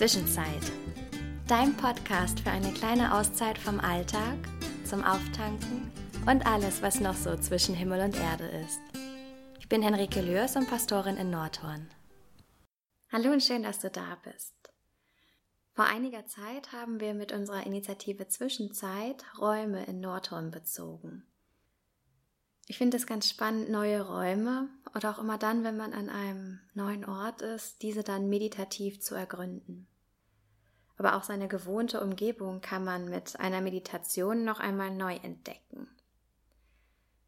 Zwischenzeit. Dein Podcast für eine kleine Auszeit vom Alltag, zum Auftanken und alles, was noch so zwischen Himmel und Erde ist. Ich bin Henrike Lürs und Pastorin in Nordhorn. Hallo und schön, dass du da bist. Vor einiger Zeit haben wir mit unserer Initiative Zwischenzeit Räume in Nordhorn bezogen. Ich finde es ganz spannend, neue Räume oder auch immer dann, wenn man an einem neuen Ort ist, diese dann meditativ zu ergründen. Aber auch seine gewohnte Umgebung kann man mit einer Meditation noch einmal neu entdecken.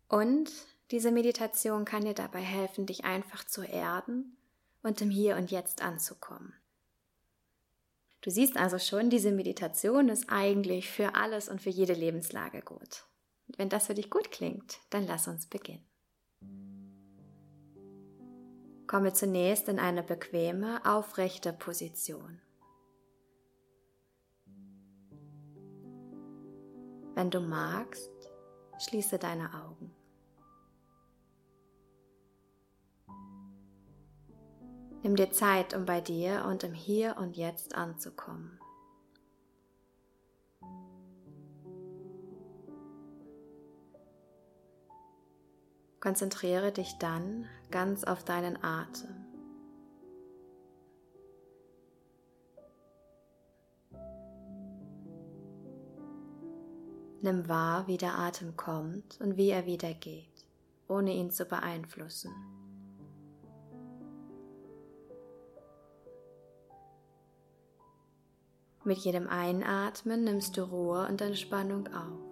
Und diese Meditation kann dir dabei helfen, dich einfach zu erden und im Hier und Jetzt anzukommen. Du siehst also schon, diese Meditation ist eigentlich für alles und für jede Lebenslage gut. Wenn das für dich gut klingt, dann lass uns beginnen. Komme zunächst in eine bequeme, aufrechte Position. Wenn du magst, schließe deine Augen. Nimm dir Zeit, um bei dir und im Hier und Jetzt anzukommen. Konzentriere dich dann ganz auf deinen Atem. Nimm wahr, wie der Atem kommt und wie er wieder geht, ohne ihn zu beeinflussen. Mit jedem Einatmen nimmst du Ruhe und Entspannung auf.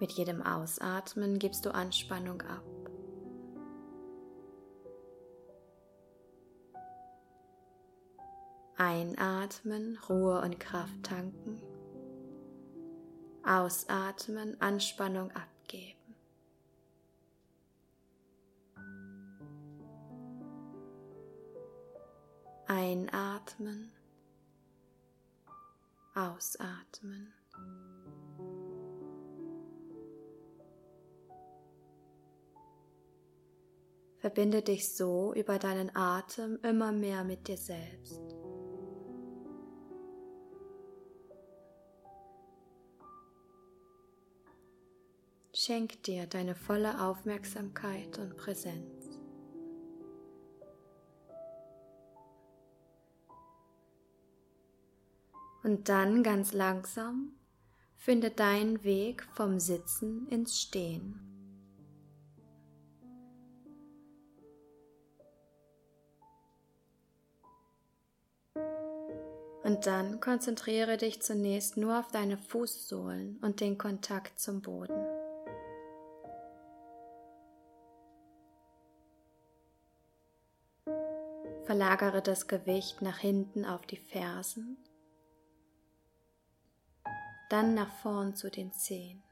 Mit jedem Ausatmen gibst du Anspannung ab. Einatmen, Ruhe und Kraft tanken. Ausatmen, Anspannung abgeben. Einatmen, ausatmen. Verbinde dich so über deinen Atem immer mehr mit dir selbst. Schenk dir deine volle Aufmerksamkeit und Präsenz. Und dann ganz langsam finde deinen Weg vom Sitzen ins Stehen. Und dann konzentriere dich zunächst nur auf deine Fußsohlen und den Kontakt zum Boden. Verlagere das Gewicht nach hinten auf die Fersen, dann nach vorn zu den Zehen.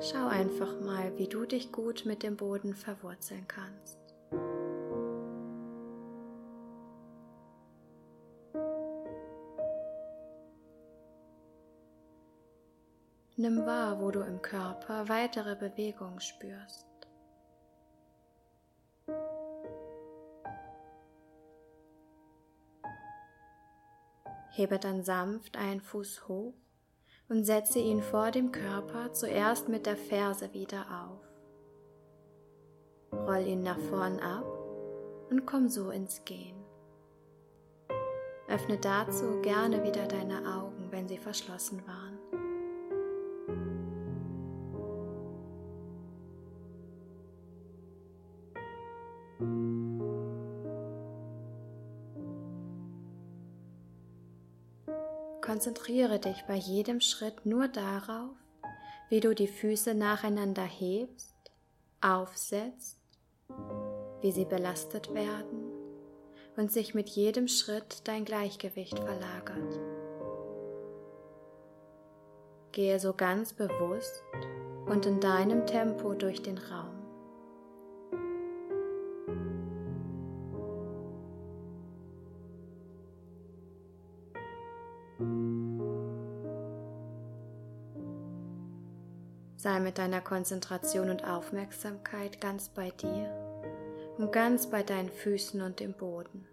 Schau einfach mal, wie du dich gut mit dem Boden verwurzeln kannst. Nimm wahr, wo du im Körper weitere Bewegungen spürst. Hebe dann sanft einen Fuß hoch und setze ihn vor dem Körper zuerst mit der Ferse wieder auf. Roll ihn nach vorn ab und komm so ins Gehen. Öffne dazu gerne wieder deine Augen, wenn sie verschlossen waren. Konzentriere dich bei jedem Schritt nur darauf, wie du die Füße nacheinander hebst, aufsetzt, wie sie belastet werden und sich mit jedem Schritt dein Gleichgewicht verlagert. Gehe so ganz bewusst und in deinem Tempo durch den Raum. Sei mit deiner Konzentration und Aufmerksamkeit ganz bei dir und ganz bei deinen Füßen und dem Boden.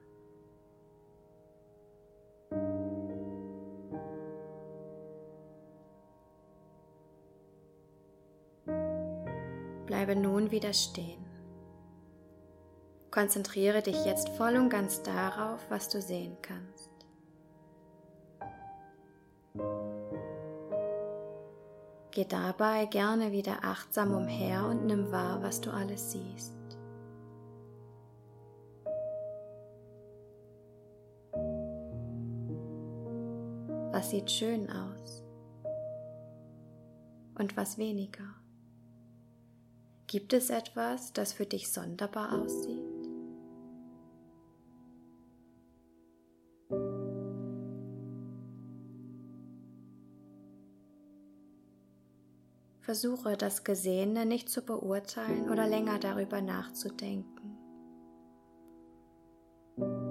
Bleibe nun wieder stehen. Konzentriere dich jetzt voll und ganz darauf, was du sehen kannst. Geh dabei gerne wieder achtsam umher und nimm wahr, was du alles siehst. Was sieht schön aus und was weniger? Gibt es etwas, das für dich sonderbar aussieht? Versuche das Gesehene nicht zu beurteilen oder länger darüber nachzudenken,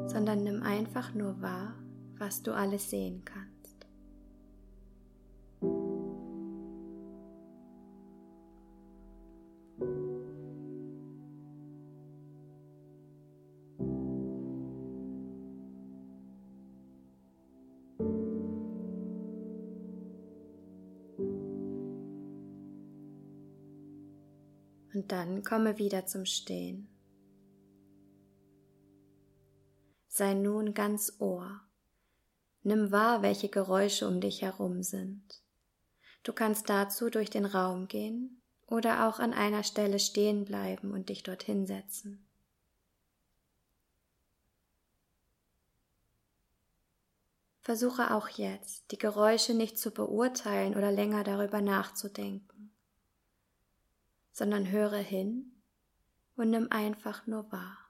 sondern nimm einfach nur wahr, was du alles sehen kannst. Und dann komme wieder zum Stehen. Sei nun ganz Ohr. Nimm wahr, welche Geräusche um dich herum sind. Du kannst dazu durch den Raum gehen oder auch an einer Stelle stehen bleiben und dich dorthin setzen. Versuche auch jetzt, die Geräusche nicht zu beurteilen oder länger darüber nachzudenken sondern höre hin und nimm einfach nur wahr.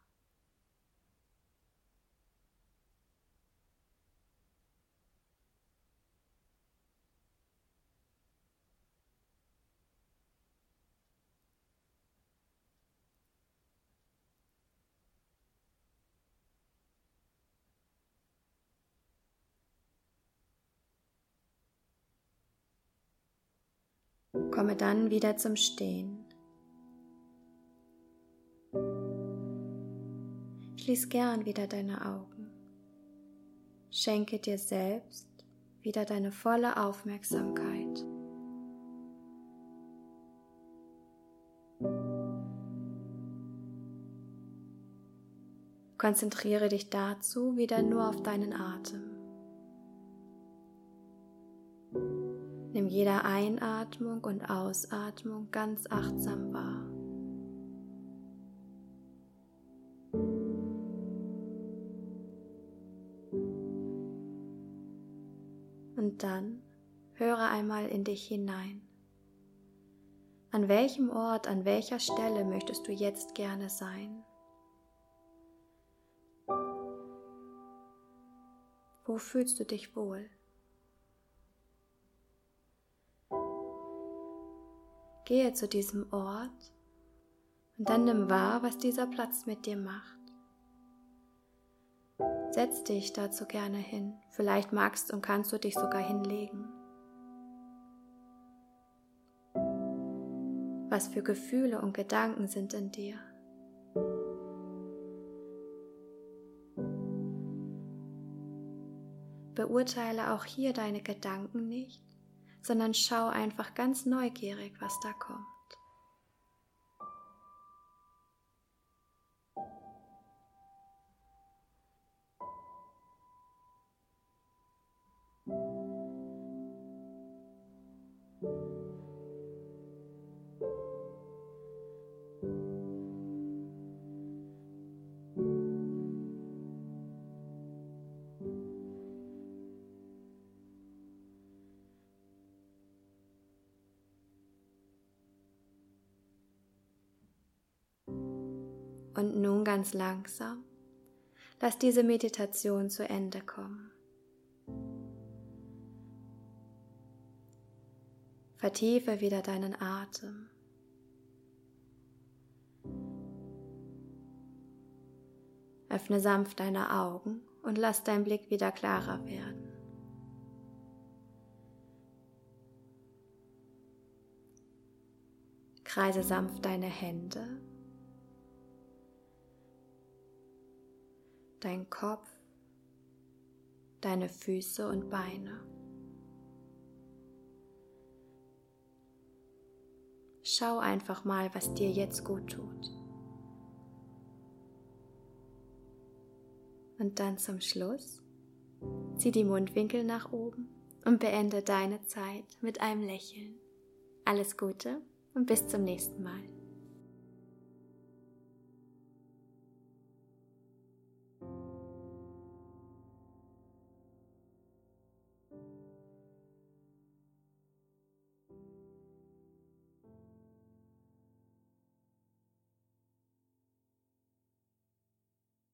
Komme dann wieder zum Stehen. Schließ gern wieder deine Augen. Schenke dir selbst wieder deine volle Aufmerksamkeit. Konzentriere dich dazu wieder nur auf deinen Atem. Nimm jede Einatmung und Ausatmung ganz achtsam wahr. Und dann höre einmal in dich hinein. An welchem Ort, an welcher Stelle möchtest du jetzt gerne sein? Wo fühlst du dich wohl? Gehe zu diesem Ort und dann nimm wahr, was dieser Platz mit dir macht. Setz dich dazu gerne hin. Vielleicht magst und kannst du dich sogar hinlegen. Was für Gefühle und Gedanken sind in dir? Beurteile auch hier deine Gedanken nicht, sondern schau einfach ganz neugierig, was da kommt. Und nun ganz langsam, lass diese Meditation zu Ende kommen. Vertiefe wieder deinen Atem. Öffne sanft deine Augen und lass dein Blick wieder klarer werden. Kreise sanft deine Hände dein Kopf, deine Füße und Beine. Schau einfach mal, was dir jetzt gut tut. Und dann zum Schluss zieh die Mundwinkel nach oben und beende deine Zeit mit einem Lächeln. Alles Gute und bis zum nächsten Mal.